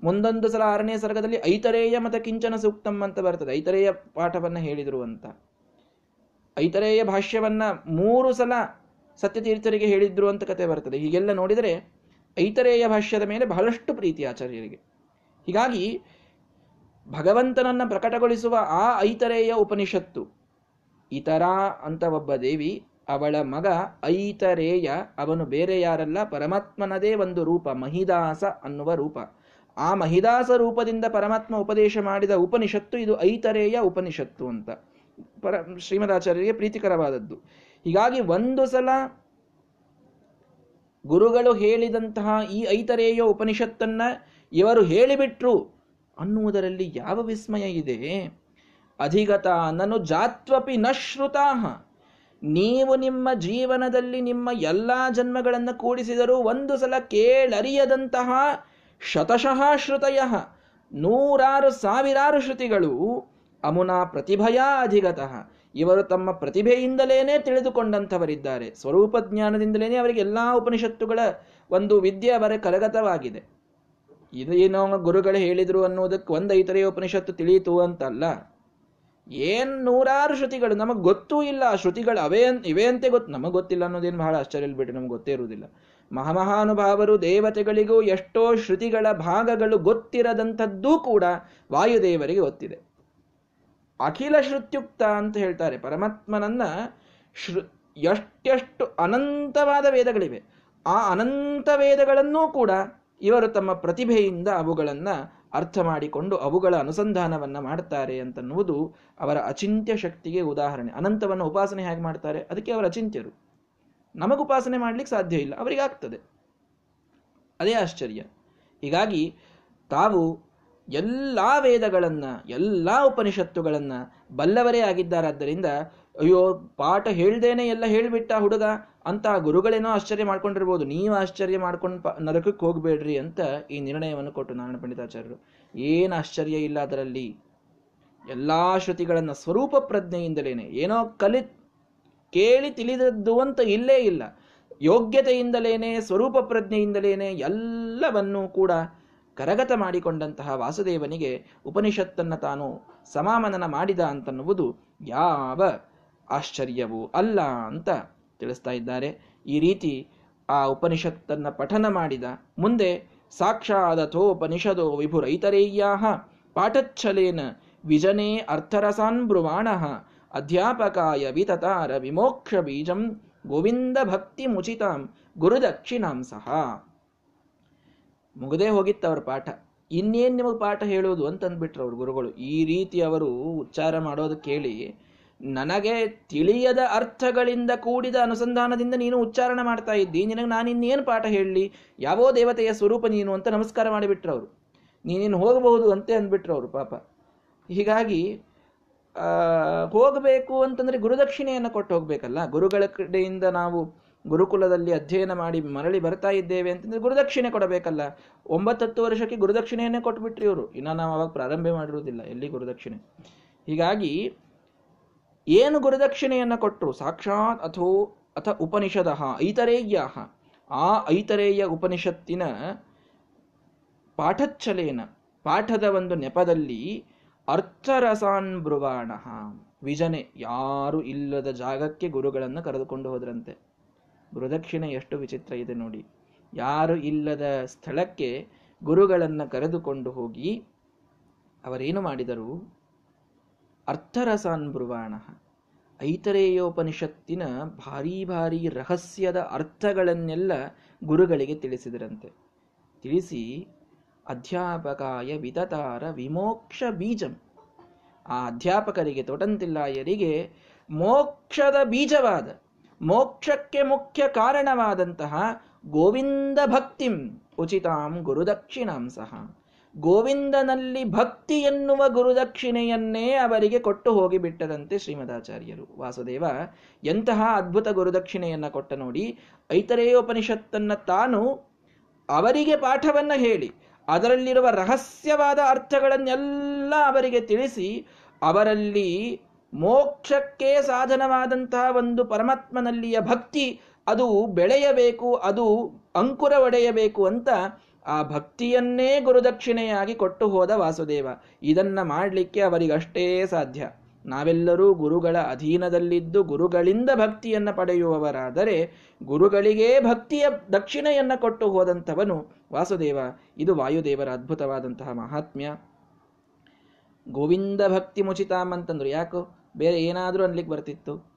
ಮುಂದೊಂದು ಸಲ ಆರನೇ ಸರ್ಗದಲ್ಲಿ ಐತರೇಯ ಮತ ಕಿಂಚನ ಸೂಕ್ತಂ ಅಂತ ಬರ್ತದೆ. ಐತರೇಯ ಪಾಠವನ್ನ ಹೇಳಿದ್ರು ಅಂತ. ಐತರೇಯ ಭಾಷ್ಯವನ್ನ ಮೂರು ಸಲ ಸತ್ಯತೀರ್ಥರಿಗೆ ಹೇಳಿದ್ರು ಅಂತ ಕತೆ ಬರ್ತದೆ. ಹೀಗೆಲ್ಲ ನೋಡಿದರೆ ಐತರೇಯ ಭಾಷ್ಯದ ಮೇಲೆ ಬಹಳಷ್ಟು ಪ್ರೀತಿ ಆಚಾರ್ಯರಿಗೆ. ಹೀಗಾಗಿ ಭಗವಂತನನ್ನ ಪ್ರಕಟಗೊಳಿಸುವ ಆ ಐತರೇಯ ಉಪನಿಷತ್ತು ಇತರ ಅಂತ ಒಬ್ಬ ದೇವಿ, ಅವಳ ಮಗ ಐತರೇಯ, ಅವನು ಬೇರೆ ಯಾರಲ್ಲ, ಪರಮಾತ್ಮನದೇ ಒಂದು ರೂಪ, ಮಹಿದಾಸ ಅನ್ನುವ ರೂಪ. ಆ ಮಹಿದಾಸ ರೂಪದಿಂದ ಪರಮಾತ್ಮ ಉಪದೇಶ ಮಾಡಿದ ಉಪನಿಷತ್ತು ಇದು ಐತರೇಯ ಉಪನಿಷತ್ತು ಅಂತ. ಪರ, ಶ್ರೀಮದಾಚಾರ್ಯರಿಗೆ ಪ್ರೀತಿಕರವಾದದ್ದು. ಹೀಗಾಗಿ ಒಂದು ಸಲ ಗುರುಗಳು ಹೇಳಿದಂತಹ ಈ ಐತರೇಯ ಉಪನಿಷತ್ತನ್ನ ಇವರು ಹೇಳಿಬಿಟ್ರು ಅನ್ನುವುದರಲ್ಲಿ ಯಾವ ವಿಸ್ಮಯ ಇದೆ? ಅಧಿಗತ ನನು ಜಾತ್ವಪಿ ನ ನೀವು ನಿಮ್ಮ ಜೀವನದಲ್ಲಿ ನಿಮ್ಮ ಎಲ್ಲ ಜನ್ಮಗಳನ್ನು ಕೂಡಿಸಿದರೂ ಒಂದು ಸಲ ಕೇಳರಿಯದಂತಹ ಶತಶಃ ಶ್ರುತಯ. ನೂರಾರು ಸಾವಿರಾರು ಶ್ರುತಿಗಳು ಅಮುನಾ ಪ್ರತಿಭಯಾ ಅಧಿಗತಃ. ಇವರು ತಮ್ಮ ಪ್ರತಿಭೆಯಿಂದಲೇ ತಿಳಿದುಕೊಂಡಂಥವರಿದ್ದಾರೆ. ಸ್ವರೂಪ ಜ್ಞಾನದಿಂದಲೇ ಅವರಿಗೆ ಎಲ್ಲ ಉಪನಿಷತ್ತುಗಳ ಒಂದು ವಿದ್ಯೆ ಅವರ ಕರಗತವಾಗಿದೆ. ಇದೇನೋ ಗುರುಗಳು ಹೇಳಿದರು ಅನ್ನೋದಕ್ಕೆ ಒಂದು ಇತರೆ ಉಪನಿಷತ್ತು ತಿಳಿಯಿತು ಅಂತಲ್ಲ. ಏನ್ ನೂರಾರು ಶ್ರುತಿಗಳು? ನಮಗೆ ಗೊತ್ತೂ ಇಲ್ಲ. ಆ ಶ್ರುತಿಗಳು ಅವೇ ಇವೆ ಅಂತೆ ಗೊತ್ತು ನಮಗೆ ಗೊತ್ತಿಲ್ಲ ಅನ್ನೋದೇನು ಬಹಳ ಆಶ್ಚರ್ಯ ಬಿಟ್ಟು ನಮ್ಗೆ ಗೊತ್ತೇ ಇರುವುದಿಲ್ಲ. ಮಹಾಮಹಾನುಭಾವರು, ದೇವತೆಗಳಿಗೂ ಎಷ್ಟೋ ಶ್ರುತಿಗಳ ಭಾಗಗಳು ಗೊತ್ತಿರದಂಥದ್ದೂ ಕೂಡ ವಾಯುದೇವರಿಗೆ ಗೊತ್ತಿದೆ. ಅಖಿಲ ಶ್ರುತ್ಯುಕ್ತ ಅಂತ ಹೇಳ್ತಾರೆ. ಪರಮಾತ್ಮನನ್ನ ಶೃ ಎಷ್ಟೆಷ್ಟು ಅನಂತವಾದ ವೇದಗಳಿವೆ. ಆ ಅನಂತ ವೇದಗಳನ್ನೂ ಕೂಡ ಇವರು ತಮ್ಮ ಪ್ರತಿಭೆಯಿಂದ ಅವುಗಳನ್ನ ಅರ್ಥ ಮಾಡಿಕೊಂಡು ಅವುಗಳ ಅನುಸಂಧಾನವನ್ನ ಮಾಡ್ತಾರೆ ಅಂತನ್ನುವುದು ಅವರ ಅಚಿಂತ್ಯ ಶಕ್ತಿಗೆ ಉದಾಹರಣೆ. ಅನಂತವನ್ನು ಉಪಾಸನೆ ಹೇಗೆ ಮಾಡ್ತಾರೆ? ಅದಕ್ಕೆ ಅವರ ಅಚಿಂತ್ಯರು. ನಮಗೆ ಉಪಾಸನೆ ಮಾಡ್ಲಿಕ್ಕೆ ಸಾಧ್ಯ ಇಲ್ಲ, ಅವರಿಗೆ ಆಗ್ತದೆ. ಅದೇ ಆಶ್ಚರ್ಯ. ಹೀಗಾಗಿ ತಾವು ಎಲ್ಲ ವೇದಗಳನ್ನು, ಎಲ್ಲ ಉಪನಿಷತ್ತುಗಳನ್ನು ಬಲ್ಲವರೇ ಆಗಿದ್ದಾರಾದ್ದರಿಂದ ಅಯ್ಯೋ, ಪಾಠ ಹೇಳ್ದೇನೆ ಎಲ್ಲ ಹೇಳಿಬಿಟ್ಟ ಹುಡುಗ ಅಂತ ಗುರುಗಳೇನೋ ಆಶ್ಚರ್ಯ ಮಾಡ್ಕೊಂಡಿರ್ಬೋದು. ನೀವು ಆಶ್ಚರ್ಯ ಮಾಡ್ಕೊಂಡು ನರಕಕ್ಕೆ ಹೋಗಬೇಡ್ರಿ ಅಂತ ಈ ನಿರ್ಣಯವನ್ನು ಕೊಟ್ಟು ನಾರಾಯಣ ಪಂಡಿತಾಚಾರ್ಯರು. ಏನು ಆಶ್ಚರ್ಯ ಇಲ್ಲ ಅದರಲ್ಲಿ. ಎಲ್ಲ ಶ್ರುತಿಗಳನ್ನು ಸ್ವರೂಪ ಪ್ರಜ್ಞೆಯಿಂದಲೇನೆ, ಏನೋ ಕಲಿ, ಕೇಳಿ ತಿಳಿದದ್ದು ಅಂತ ಇಲ್ಲೇ ಇಲ್ಲ. ಯೋಗ್ಯತೆಯಿಂದಲೇನೆ, ಸ್ವರೂಪ ಪ್ರಜ್ಞೆಯಿಂದಲೇನೆ ಎಲ್ಲವನ್ನೂ ಕೂಡ ಕರಗತ ಮಾಡಿಕೊಂಡಂತಹ ವಾಸುದೇವನಿಗೆ ಉಪನಿಷತ್ತನ್ನು ತಾನು ಸಮಾಮನನ ಮಾಡಿದ ಅಂತನ್ನುವುದು ಯಾವ ಆಶ್ಚರ್ಯವೂ ಅಲ್ಲ ಅಂತ ತಿಳಿಸ್ತಾ ಇದ್ದಾರೆ. ಈ ರೀತಿ ಆ ಉಪನಿಷತ್ತನ್ನ ಪಠನ ಮಾಡಿದ ಮುಂದೆ ಸಾಕ್ಷಾದಥೋಪನಿಷದೋ ವಿಭುರೈತರೇಯ್ಯಾ ಪಾಠಚ್ಛಲೇನ ವಿಜನೇ ಅರ್ಥರಸಾನ್ ಬ್ರುವಾಣ ಅಧ್ಯಾಪಕಾಯ ವಿತತಾರ ವಿಮೋಕ್ಷ ಬೀಜಂ ಗೋವಿಂದ ಭಕ್ತಿ ಮುಚಿತಾಂ ಗುರುದಕ್ಷಿಣಾಂ ಸಹ. ಮುಗದೇ ಹೋಗಿತ್ತು ಅವ್ರ ಪಾಠ. ಇನ್ನೇನು ನಿಮಗೆ ಪಾಠ ಹೇಳೋದು ಅಂತ ಅಂದ್ಬಿಟ್ರು ಅವ್ರ ಗುರುಗಳು. ಈ ರೀತಿ ಅವರು ಉಚ್ಚಾರ ಮಾಡೋದು ಕೇಳಿ ನನಗೆ ತಿಳಿಯದ ಅರ್ಥಗಳಿಂದ ಕೂಡಿದ ಅನುಸಂಧಾನದಿಂದ ನೀನು ಉಚ್ಚಾರಣೆ ಮಾಡ್ತಾ ಇದ್ದಿ. ನಿನಗೆ ನಾನು ಇನ್ನೇನು ಪಾಠ ಹೇಳಲಿ? ಯಾವೋ ದೇವತೆಯ ಸ್ವರೂಪ ನೀನು ಅಂತ ನಮಸ್ಕಾರ ಮಾಡಿಬಿಟ್ರು ಅವರು ನೀನೇನು ಹೋಗಬಹುದು ಅಂತ ಅಂದ್ಬಿಟ್ರು ಅವರು ಪಾಪ. ಹೀಗಾಗಿ ಹೋಗಬೇಕು ಅಂತಂದರೆ ಗುರುದಕ್ಷಿಣೆಯನ್ನು ಕೊಟ್ಟು ಹೋಗಬೇಕಲ್ಲ ಗುರುಗಳ ಕಡೆಯಿಂದ ನಾವು ಗುರುಕುಲದಲ್ಲಿ ಅಧ್ಯಯನ ಮಾಡಿ ಮರಳಿ ಬರ್ತಾ ಇದ್ದೇವೆ ಅಂತಂದರೆ ಗುರುದಕ್ಷಿಣೆ ಕೊಡಬೇಕಲ್ಲ? ಒಂಬತ್ತತ್ತು ವರ್ಷಕ್ಕೆ ಗುರುದಕ್ಷಿಣೆಯನ್ನೇ ಕೊಟ್ಬಿಟ್ರಿ ಇವರು. ಇನ್ನು ನಾವು ಅವಾಗ ಪ್ರಾರಂಭ ಮಾಡಿರುವುದಿಲ್ಲ, ಎಲ್ಲಿ ಗುರುದಕ್ಷಿಣೆ? ಹೀಗಾಗಿ ಏನು ಗುರುದಕ್ಷಿಣೆಯನ್ನು ಕೊಟ್ಟರು ಸಾಕ್ಷಾತ್ ಅಥೋ ಅಥ ಉಪನಿಷದ ಐತರೇಯ್ಯ ಆ ಐತರೇಯ ಉಪನಿಷತ್ತಿನ ಪಾಠಚ್ಛಲೇನ ಪಾಠದ ಒಂದು ನೆಪದಲ್ಲಿ ಅರ್ಥರಸಾನ್ ಬ್ರುವಾಣ. ವಿಜನೆ, ಯಾರು ಇಲ್ಲದ ಜಾಗಕ್ಕೆ ಗುರುಗಳನ್ನು ಕರೆದುಕೊಂಡು ಹೋದ್ರಂತೆ. ಗುರುದಕ್ಷಿಣೆ ಎಷ್ಟು ವಿಚಿತ್ರ ಇದೆ ನೋಡಿ. ಯಾರು ಇಲ್ಲದ ಸ್ಥಳಕ್ಕೆ ಗುರುಗಳನ್ನು ಕರೆದುಕೊಂಡು ಹೋಗಿ ಅವರೇನು ಮಾಡಿದರು? ಅರ್ಥರಸಾನ್ ಬ್ರುವಾಣ. ಐತರೇಯೋಪನಿಷತ್ತಿನ ಭಾರೀ ಭಾರೀ ರಹಸ್ಯದ ಅರ್ಥಗಳನ್ನೆಲ್ಲ ಗುರುಗಳಿಗೆ ತಿಳಿಸಿದರಂತೆ. ತಿಳಿಸಿ, ಅಧ್ಯಾಪಕಾಯ ವಿತತಾರ ವಿಮೋಕ್ಷ ಬೀಜಂ. ಆ ಅಧ್ಯಾಪಕರಿಗೆ ತೊಟಂತಿಲ್ಲಾಯರಿಗೆ ಮೋಕ್ಷದ ಬೀಜವಾದ, ಮೋಕ್ಷಕ್ಕೆ ಮುಖ್ಯ ಕಾರಣವಾದಂತಹ ಗೋವಿಂದ ಭಕ್ತಿಂ ಉಚಿತಾಂ ಗುರುದಕ್ಷಿಣಾಂ ಸಹ ಗೋವಿಂದನಲ್ಲಿ ಭಕ್ತಿ ಎನ್ನುವ ಗುರುದಕ್ಷಿಣೆಯನ್ನೇ ಅವರಿಗೆ ಕೊಟ್ಟು ಹೋಗಿಬಿಟ್ಟದಂತೆ ಶ್ರೀಮದಾಚಾರ್ಯರು. ವಾಸುದೇವ, ಎಂತಹ ಅದ್ಭುತ ಗುರುದಕ್ಷಿಣೆಯನ್ನು ಕೊಟ್ಟ ನೋಡಿ, ಐತರೇಯೋಪನಿಷತ್ತನ್ನು ತಾನು ಅವರಿಗೆ ಪಾಠವನ್ನ ಹೇಳಿ, ಅದರಲ್ಲಿರುವ ರಹಸ್ಯವಾದ ಅರ್ಥಗಳನ್ನೆಲ್ಲ ಅವರಿಗೆ ತಿಳಿಸಿ, ಅವರಲ್ಲಿ ಮೋಕ್ಷಕ್ಕೆ ಸಾಧನವಾದಂತಹ ಒಂದು ಪರಮಾತ್ಮನಲ್ಲಿಯ ಭಕ್ತಿ ಅದು ಬೆಳೆಯಬೇಕು, ಅದು ಅಂಕುರ ಒಡೆಯಬೇಕು ಅಂತ ಆ ಭಕ್ತಿಯನ್ನೇ ಗುರುದಕ್ಷಿಣೆಯಾಗಿ ಕೊಟ್ಟು ಹೋದ ವಾಸುದೇವ. ಇದನ್ನ ಮಾಡಲಿಕ್ಕೆ ಅವರಿಗಷ್ಟೇ ಸಾಧ್ಯ. ನಾವೆಲ್ಲರೂ ಗುರುಗಳ ಅಧೀನದಲ್ಲಿದ್ದು ಗುರುಗಳಿಂದ ಭಕ್ತಿಯನ್ನ ಪಡೆಯುವವರಾದರೆ ಗುರುಗಳಿಗೇ ಭಕ್ತಿಯ ದಕ್ಷಿಣೆಯನ್ನ ಕೊಟ್ಟು ಹೋದಂಥವನು ವಾಸುದೇವ. ಇದು ವಾಯುದೇವರ ಅದ್ಭುತವಾದಂತಹ ಮಹಾತ್ಮ್ಯ. ಗೋವಿಂದ ಭಕ್ತಿ ಮುಚಿತಾಮ್ ಅಂತಂದ್ರು. ಯಾಕೋ? ಬೇರೆ ಏನಾದರೂ ಅನ್ಲಿಕ್ಕೆ ಬರ್ತಿತ್ತು.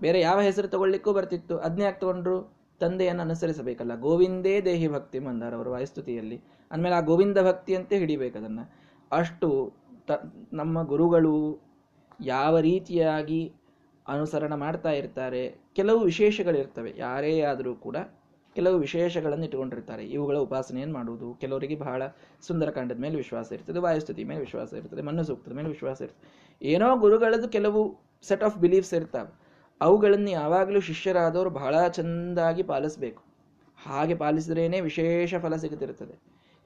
ಬೇರೆ ಯಾವ ಹೆಸರು ತಗೊಳ್ಲಿಕ್ಕೂ ಬರ್ತಿತ್ತು. ಅದನ್ನೇ ಯಾಕೆ ತಗೊಂಡ್ರು? ತಂದೆಯನ್ನು ಅನುಸರಿಸಬೇಕಲ್ಲ. ಗೋವಿಂದೇ ದೇಹಿ ಭಕ್ತಿ ಮಂದಾರ ಅವರು ವಾಯುಸ್ತುತಿಯಲ್ಲಿ. ಅಂದಮೇಲೆ ಆ ಗೋವಿಂದ ಭಕ್ತಿಯಂತೆ ಹಿಡಿಬೇಕು ಅದನ್ನು. ಅಷ್ಟು ತ, ನಮ್ಮ ಗುರುಗಳು ಯಾವ ರೀತಿಯಾಗಿ ಅನುಸರಣ ಮಾಡ್ತಾ ಇರ್ತಾರೆ, ಕೆಲವು ವಿಶೇಷಗಳಿರ್ತವೆ. ಯಾರೇ ಆದರೂ ಕೂಡ ಕೆಲವು ವಿಶೇಷಗಳನ್ನು ಇಟ್ಟುಕೊಂಡಿರ್ತಾರೆ. ಇವುಗಳ ಉಪಾಸನೆಯನ್ನು ಮಾಡುವುದು, ಕೆಲವರಿಗೆ ಬಹಳ ಸುಂದರಕಾಂಡದ ಮೇಲೆ ವಿಶ್ವಾಸ ಇರ್ತದೆ, ವಾಯುಸ್ತುತಿ ಮೇಲೆ ವಿಶ್ವಾಸ ಇರ್ತದೆ, ಮಣ್ಣು ಸೂಕ್ತದ ಮೇಲೆ ವಿಶ್ವಾಸ ಇರ್ತದೆ. ಏನೋ ಗುರುಗಳದ್ದು ಕೆಲವು ಸೆಟ್ ಆಫ್ ಬಿಲೀಫ್ಸ್ ಇರ್ತಾವೆ. ಅವುಗಳನ್ನು ಯಾವಾಗಲೂ ಶಿಷ್ಯರಾದವರು ಬಹಳ ಚೆಂದಾಗಿ ಪಾಲಿಸಬೇಕು. ಹಾಗೆ ಪಾಲಿಸಿದ್ರೇನೆ ವಿಶೇಷ ಫಲ ಸಿಗುತ್ತಿರುತ್ತದೆ.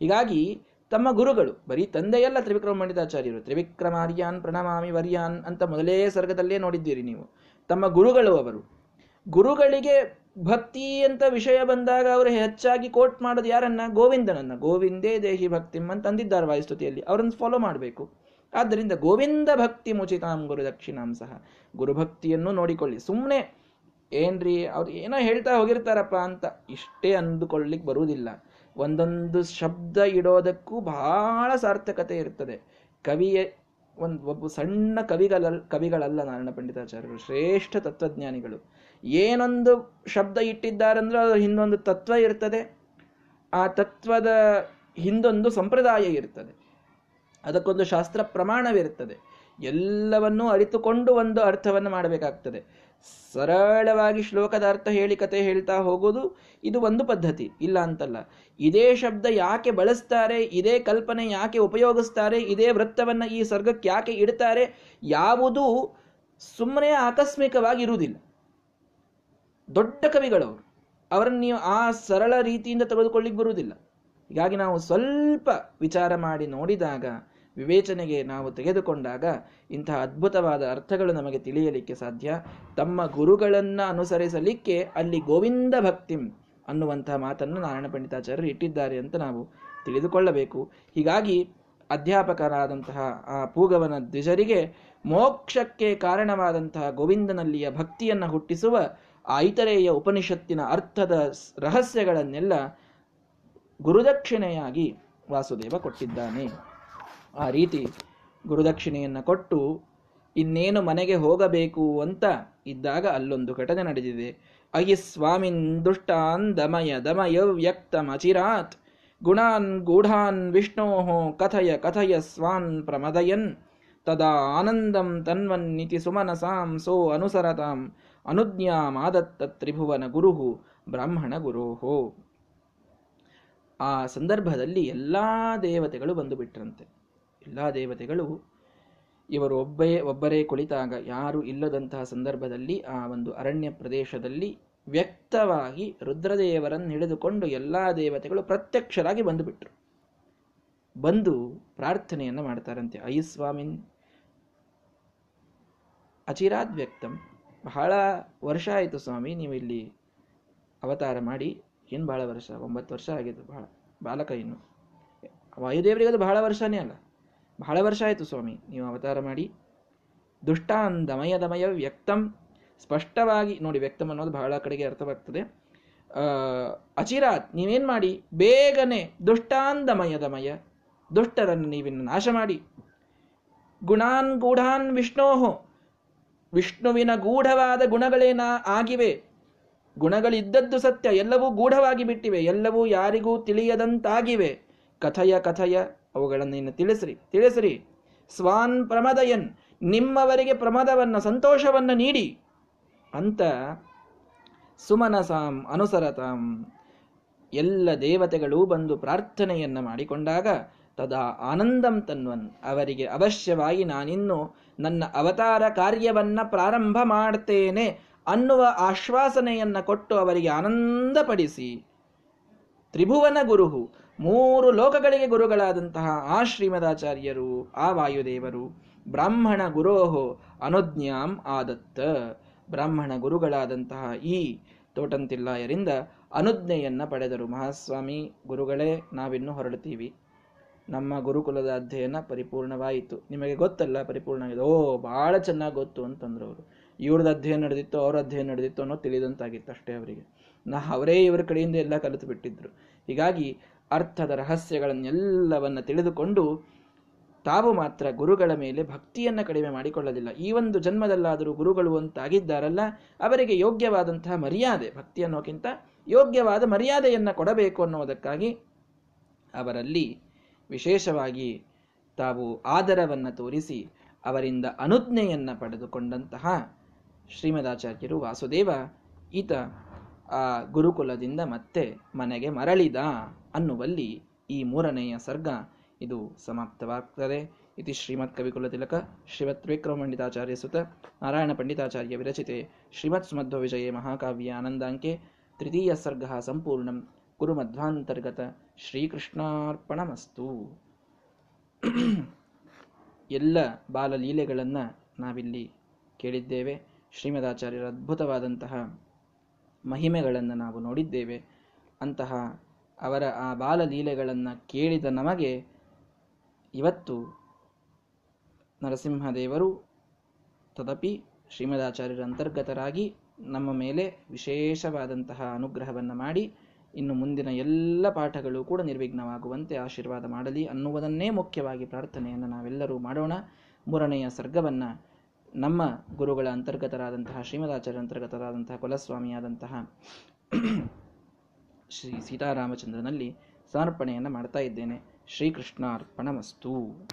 ಹೀಗಾಗಿ ತಮ್ಮ ಗುರುಗಳು, ಬರೀ ತಂದೆಯಲ್ಲ ತ್ರಿವಿಕ್ರಮ ಪಂಡಿತಾಚಾರ್ಯರು, ತ್ರಿವಿಕ್ರಮಾರ್ಯಾನ್ ಪ್ರಣಮಾಮಿ ವರ್ಯಾನ್ ಅಂತ ಮೊದಲೇ ಸರ್ಗದಲ್ಲೇ ನೋಡಿದ್ದೀರಿ ನೀವು. ತಮ್ಮ ಗುರುಗಳು ಅವರು. ಗುರುಗಳಿಗೆ ಭಕ್ತಿ ಅಂತ ವಿಷಯ ಬಂದಾಗ ಅವರು ಹೆಚ್ಚಾಗಿ ಕೋಟ್ ಮಾಡೋದು ಯಾರನ್ನ? ಗೋವಿಂದನನ್ನ. ಗೋವಿಂದೇ ದೇಹಿ ಭಕ್ತಿಮ್ ಅಂತ ತಂದಿದ್ದಾರೆ ವಾಯುಸ್ತುತಿಯಲ್ಲಿ. ಅವರನ್ನು ಫಾಲೋ ಮಾಡಬೇಕು. ಆದ್ದರಿಂದ ಗೋವಿಂದ ಭಕ್ತಿ ಮುಚಿತಾಂ ಗುರು ದಕ್ಷಿಣಾಂ ಸಹ. ಗುರುಭಕ್ತಿಯನ್ನು ನೋಡಿಕೊಳ್ಳಿ. ಸುಮ್ಮನೆ ಏನ್ರಿ, ಅವ್ರು ಏನೋ ಹೇಳ್ತಾ ಹೋಗಿರ್ತಾರಪ್ಪ ಅಂತ ಇಷ್ಟೇ ಅಂದುಕೊಳ್ಳಿಕ್ಕೆ ಬರುವುದಿಲ್ಲ. ಒಂದೊಂದು ಶಬ್ದ ಇಡೋದಕ್ಕೂ ಬಹಳ ಸಾರ್ಥಕತೆ ಇರ್ತದೆ. ಕವಿಯ, ಒಂದು ಒಬ್ಬ ಸಣ್ಣ ಕವಿಗಳ, ಕವಿಗಳಲ್ಲ ನಾರಾಯಣ ಪಂಡಿತಾಚಾರ್ಯರು, ಶ್ರೇಷ್ಠ ತತ್ವಜ್ಞಾನಿಗಳು. ಏನೊಂದು ಶಬ್ದ ಇಟ್ಟಿದ್ದಾರಂದ್ರೆ ಅದರ ಹಿಂದೊಂದು ತತ್ವ ಇರ್ತದೆ. ಆ ತತ್ವದ ಹಿಂದೊಂದು ಸಂಪ್ರದಾಯ ಇರ್ತದೆ. ಅದಕ್ಕೊಂದು ಶಾಸ್ತ್ರ ಪ್ರಮಾಣವಿರುತ್ತದೆ. ಎಲ್ಲವನ್ನೂ ಅರಿತುಕೊಂಡು ಒಂದು ಅರ್ಥವನ್ನು ಮಾಡಬೇಕಾಗ್ತದೆ. ಸರಳವಾಗಿ ಶ್ಲೋಕದ ಅರ್ಥ ಹೇಳಿ ಕತೆ ಹೇಳ್ತಾ ಹೋಗೋದು ಇದು ಒಂದು ಪದ್ಧತಿ, ಇಲ್ಲ ಅಂತಲ್ಲ. ಇದೇ ಶಬ್ದ ಯಾಕೆ ಬಳಸ್ತಾರೆ, ಇದೇ ಕಲ್ಪನೆ ಯಾಕೆ ಉಪಯೋಗಿಸ್ತಾರೆ, ಇದೇ ವೃತ್ತವನ್ನ ಈ ಸರ್ಗಕ್ಕೆ ಯಾಕೆ ಇಡ್ತಾರೆ ಯಾವುದೂ ಸುಮ್ಮನೆ ಆಕಸ್ಮಿಕವಾಗಿ ಇರುವುದಿಲ್ಲ ದೊಡ್ಡ ಕವಿಗಳವರು, ಅವರನ್ನು ನೀವು ಆ ಸರಳ ರೀತಿಯಿಂದ ತೆಗೆದುಕೊಳ್ಳಿಕ್ಕೆ ಬರುವುದಿಲ್ಲ. ಹೀಗಾಗಿ ನಾವು ಸ್ವಲ್ಪ ವಿಚಾರ ಮಾಡಿ ನೋಡಿದಾಗ ವಿವೇಚನೆಗೆ ನಾವು ತೆಗೆದುಕೊಂಡಾಗ ಇಂತಹ ಅದ್ಭುತವಾದ ಅರ್ಥಗಳು ನಮಗೆ ತಿಳಿಯಲಿಕ್ಕೆ ಸಾಧ್ಯ. ತಮ್ಮ ಗುರುಗಳನ್ನು ಅನುಸರಿಸಲಿಕ್ಕೆ ಅಲ್ಲಿ ಗೋವಿಂದ ಭಕ್ತಿಂ ಅನ್ನುವಂತಹ ಮಾತನ್ನು ನಾರಾಯಣ ಪಂಡಿತಾಚಾರ್ಯರು ಇಟ್ಟಿದ್ದಾರೆ ಅಂತ ನಾವು ತಿಳಿದುಕೊಳ್ಳಬೇಕು. ಹೀಗಾಗಿ ಅಧ್ಯಾಪಕರಾದಂತಹ ಆ ಪೂಗವನ ದ್ವಿಜರಿಗೆ ಮೋಕ್ಷಕ್ಕೆ ಕಾರಣವಾದಂತಹ ಗೋವಿಂದನಲ್ಲಿಯ ಭಕ್ತಿಯನ್ನು ಹುಟ್ಟಿಸುವ ಆ ಇತರೆಯ ಉಪನಿಷತ್ತಿನ ಅರ್ಥದ ರಹಸ್ಯಗಳನ್ನೆಲ್ಲ ಗುರುದಕ್ಷಿಣೆಯಾಗಿ ವಾಸುದೇವ ಕೊಟ್ಟಿದ್ದಾನೆ. ಆ ರೀತಿ ಗುರುದಕ್ಷಿಣೆಯನ್ನು ಕೊಟ್ಟು ಇನ್ನೇನು ಮನೆಗೆ ಹೋಗಬೇಕು ಅಂತ ಇದ್ದಾಗ ಅಲ್ಲೊಂದು ಘಟನೆ ನಡೆದಿದೆ. ಅಯಿ ಸ್ವಾಮಿನ್ ದುಷ್ಟಾನ್ ದಮಯ ದಮಯ ವ್ಯಕ್ತಮಚಿರಾತ್. ಗುಣಾನ್ ಗೂಢಾನ್ ವಿಷ್ಣೋ ಕಥಯ ಕಥಯ ಸ್ವಾನ್ ಪ್ರಮದಯನ್. ತದಾ ಆನಂದಂ ತನ್ವನ್ನಿತಿ ಸುಮನಸಾಂ ಸೋ ಅನುಸರತಾಂ. ಅನುಜ್ಞಾ ಮಾದತ್ತ ತ್ರಿಭುವನ ಗುರುಹು ಬ್ರಾಹ್ಮಣ ಗುರೋಹೋ. ಆ ಸಂದರ್ಭದಲ್ಲಿ ಎಲ್ಲಾ ದೇವತೆಗಳು ಬಂದು ಬಿಟ್ರಂತೆ. ಎಲ್ಲ ದೇವತೆಗಳು ಇವರು ಒಬ್ಬೇ ಒಬ್ಬರೇ ಕುಳಿತಾಗ ಯಾರು ಇಲ್ಲದಂತಹ ಸಂದರ್ಭದಲ್ಲಿ ಆ ಒಂದು ಅರಣ್ಯ ಪ್ರದೇಶದಲ್ಲಿ ವ್ಯಕ್ತವಾಗಿ ರುದ್ರದೇವರನ್ನು ಹಿಡಿದುಕೊಂಡು ಎಲ್ಲಾ ದೇವತೆಗಳು ಪ್ರತ್ಯಕ್ಷರಾಗಿ ಬಂದುಬಿಟ್ರು. ಬಂದು ಪ್ರಾರ್ಥನೆಯನ್ನು ಮಾಡ್ತಾರಂತೆ. ಐಸ್ವಾಮಿನ್ ಅಚಿರಾದ್ ವ್ಯಕ್ತಂ. ಬಹಳ ವರ್ಷ ಆಯಿತು ಸ್ವಾಮಿ, ನೀವು ಇಲ್ಲಿ ಅವತಾರ ಮಾಡಿ. ಏನು ಬಹಳ ವರ್ಷ? ಒಂಬತ್ತು ವರ್ಷ ಆಗಿದೆ ಬಹಳ, ಬಾಲಕ ಇನ್ನು. ವಾಯುದೇವರಿಗೆ ಅದು ಬಹಳ ವರ್ಷನೇ ಅಲ್ಲ. ಬಹಳ ವರ್ಷ ಆಯಿತು ಸ್ವಾಮಿ, ನೀವು ಅವತಾರ ಮಾಡಿ. ದುಷ್ಟಾನ್ ದಮಯ ವ್ಯಕ್ತಂ, ಸ್ಪಷ್ಟವಾಗಿ, ನೋಡಿ ವ್ಯಕ್ತಂ ಅನ್ನೋದು ಬಹಳ ಕಡೆಗೆ ಅರ್ಥವಾಗ್ತದೆ. ಅಚಿರಾತ್, ನೀವೇನು ಮಾಡಿ? ಬೇಗನೆ ದುಷ್ಟಾನ್ ದಮಯ ದುಷ್ಟರನ್ನು ನೀವಿನ್ನು ನಾಶ ಮಾಡಿ. ಗುಣಾನ್ ಗೂಢಾನ್ ವಿಷ್ಣೋಹೋ, ವಿಷ್ಣುವಿನ ಗೂಢವಾದ ಗುಣಗಳೇನ ಆಗಿವೆ? ಗುಣಗಳಿದ್ದದ್ದು ಸತ್ಯ, ಎಲ್ಲವೂ ಗೂಢವಾಗಿ ಬಿಟ್ಟಿವೆ, ಎಲ್ಲವೂ ಯಾರಿಗೂ ತಿಳಿಯದಂತಾಗಿವೆ. ಕಥಯ ಕಥಯ ಅವುಗಳನ್ನು ಇನ್ನು ತಿಳಿಸ್ರಿ ತಿಳಿಸ್ರಿ. ಸ್ವಾನ್ ಪ್ರಮದಯನ್, ನಿಮ್ಮವರಿಗೆ ಪ್ರಮದವನ್ನು, ಸಂತೋಷವನ್ನು ನೀಡಿ. ಅಂತ ಸುಮನಸಾಂ ಅನುಸರತಾಂ. ಎಲ್ಲ ದೇವತೆಗಳು ಬಂದು ಪ್ರಾರ್ಥನೆಯನ್ನು ಮಾಡಿಕೊಂಡಾಗ ತದಾ ಆನಂದಂ ತನ್ವನ್, ಅವರಿಗೆ ಅವಶ್ಯವಾಗಿ ನಾನಿನ್ನು ನನ್ನ ಅವತಾರ ಕಾರ್ಯವನ್ನು ಪ್ರಾರಂಭ ಮಾಡ್ತೇನೆ ಅನ್ನುವ ಆಶ್ವಾಸನೆಯನ್ನು ಕೊಟ್ಟು ಅವರಿಗೆ ಆನಂದಪಡಿಸಿ. ತ್ರಿಭುವನ ಗುರುಹು ಮೂರು ಲೋಕಗಳಿಗೆ ಗುರುಗಳಾದಂತಹ ಆ ಶ್ರೀಮದಾಚಾರ್ಯರು, ಆ ವಾಯುದೇವರು, ಬ್ರಾಹ್ಮಣ ಗುರೋಹೋ ಅನುಜ್ಞಾಂ ಆದತ್ತ. ಬ್ರಾಹ್ಮಣ ಗುರುಗಳಾದಂತಹ ಈ ತೋಟಂತಿಲ್ಲಾಯರಿಂದ ಅನುಜ್ಞೆಯನ್ನು ಪಡೆದರು. ಮಹಾಸ್ವಾಮಿ, ಗುರುಗಳೇ, ನಾವಿನ್ನು ಹೊರಡ್ತೀವಿ ನಮ್ಮ ಗುರುಕುಲದ ಅಧ್ಯಯನ ಪರಿಪೂರ್ಣವಾಯಿತು. ನಿಮಗೆ ಗೊತ್ತಲ್ಲ ಪರಿಪೂರ್ಣ ಆಗಿದೆ ಓ ಭಾಳ ಚೆನ್ನಾಗಿ ಗೊತ್ತು ಅಂತಂದ್ರು ಅವರು. ಇವ್ರದ್ದು ಅಧ್ಯಯನ ನಡೆದಿತ್ತು, ಅವ್ರ ಅಧ್ಯಯನ ನಡೆದಿತ್ತು ಅನ್ನೋ ತಿಳಿದಂತಾಗಿತ್ತು ಅಷ್ಟೇ ಅವರಿಗೆ. ನಾ ಅವರೇ ಇವರ ಕಡೆಯಿಂದ ಎಲ್ಲ ಕಲಿತು ಬಿಟ್ಟಿದ್ರು. ಹೀಗಾಗಿ ಅರ್ಥದ ರಹಸ್ಯಗಳನ್ನೆಲ್ಲವನ್ನು ತಿಳಿದುಕೊಂಡು ತಾವು ಮಾತ್ರ ಗುರುಗಳ ಮೇಲೆ ಭಕ್ತಿಯನ್ನು ಕಡಿಮೆ ಮಾಡಿಕೊಳ್ಳಲಿಲ್ಲ. ಈ ಒಂದು ಜನ್ಮದಲ್ಲಾದರೂ ಗುರುಗಳು ಅಂತಾಗಿದ್ದಾರಲ್ಲ, ಅವರಿಗೆ ಯೋಗ್ಯವಾದಂತಹ ಮರ್ಯಾದೆ, ಭಕ್ತಿ ಅನ್ನೋಕ್ಕಿಂತ ಯೋಗ್ಯವಾದ ಮರ್ಯಾದೆಯನ್ನು ಕೊಡಬೇಕು ಅನ್ನುವುದಕ್ಕಾಗಿ ಅವರಲ್ಲಿ ವಿಶೇಷವಾಗಿ ತಾವು ಆದರವನ್ನು ತೋರಿಸಿ ಅವರಿಂದ ಅನುಜ್ಞೆಯನ್ನು ಪಡೆದುಕೊಂಡಂತಹ ಶ್ರೀಮದಾಚಾರ್ಯರು ವಾಸುದೇವ ಈತ ಆ ಗುರುಕುಲದಿಂದ ಮತ್ತೆ ಮನೆಗೆ ಮರಳಿದ ಅನ್ನುವಲ್ಲಿ ಈ ಮೂರನೆಯ ಸರ್ಗ ಇದು ಸಮಾಪ್ತವಾಗ್ತದೆ. ಇತಿ ಶ್ರೀಮತ್ ಕವಿಕುಲ ತಿಲಕ ಶ್ರೀಮತ್ ವಿಕ್ರಮಪಂಡಿತಾಚಾರ್ಯ ಸುತ, ನಾರಾಯಣ ಪಂಡಿತಾಚಾರ್ಯ ವಿರಚಿತೆ ಶ್ರೀಮತ್ ಸುಮಧ್ವ ವಿಜಯ ಮಹಾಕಾವ್ಯ ಆನಂದಾಂಕೆ, ತೃತೀಯ ಸರ್ಗ ಸಂಪೂರ್ಣಂ ಗುರುಮಧ್ವಾಂತರ್ಗತ ಶ್ರೀಕೃಷ್ಣಾರ್ಪಣಮಸ್ತು. ಎಲ್ಲ ಬಾಲಲೀಲೆಗಳನ್ನು ನಾವಿಲ್ಲಿ ಕೇಳಿದ್ದೇವೆ. ಶ್ರೀಮದಾಚಾರ್ಯರ ಅದ್ಭುತವಾದಂತಹ ಮಹಿಮೆಗಳನ್ನು ನಾವು ನೋಡಿದ್ದೇವೆ. ಅಂತಹ ಅವರ ಆ ಬಾಲಲೀಲೆಗಳನ್ನು ಕೇಳಿದ ನಮಗೆ ಇವತ್ತು ನರಸಿಂಹದೇವರು ತದಪಿ ಶ್ರೀಮದಾಚಾರ್ಯರ ಅಂತರ್ಗತರಾಗಿ ನಮ್ಮ ಮೇಲೆ ವಿಶೇಷವಾದಂತಹ ಅನುಗ್ರಹವನ್ನು ಮಾಡಿ ಇನ್ನು ಮುಂದಿನ ಎಲ್ಲ ಪಾಠಗಳು ಕೂಡ ನಿರ್ವಿಘ್ನವಾಗುವಂತೆ ಆಶೀರ್ವಾದ ಮಾಡಲಿ ಅನ್ನುವುದನ್ನೇ ಮುಖ್ಯವಾಗಿ ಪ್ರಾರ್ಥನೆಯನ್ನು ನಾವೆಲ್ಲರೂ ಮಾಡೋಣ. ಮೂರನೆಯ ಸರ್ಗವನ್ನು ನಮ್ಮ ಗುರುಗಳ ಅಂತರ್ಗತರಾದಂತಹ ಶ್ರೀಮದಾಚಾರ್ಯ ಅಂತರ್ಗತರಾದಂತಹ ಕುಲಸ್ವಾಮಿಯಾದಂತಹ ಶ್ರೀ ಸೀತಾರಾಮಚಂದ್ರನಲ್ಲಿ ಸಮರ್ಪಣೆಯನ್ನು ಮಾಡ್ತಾ ಇದ್ದೇನೆ. ಶ್ರೀಕೃಷ್ಣಾರ್ಪಣಮಸ್ತು.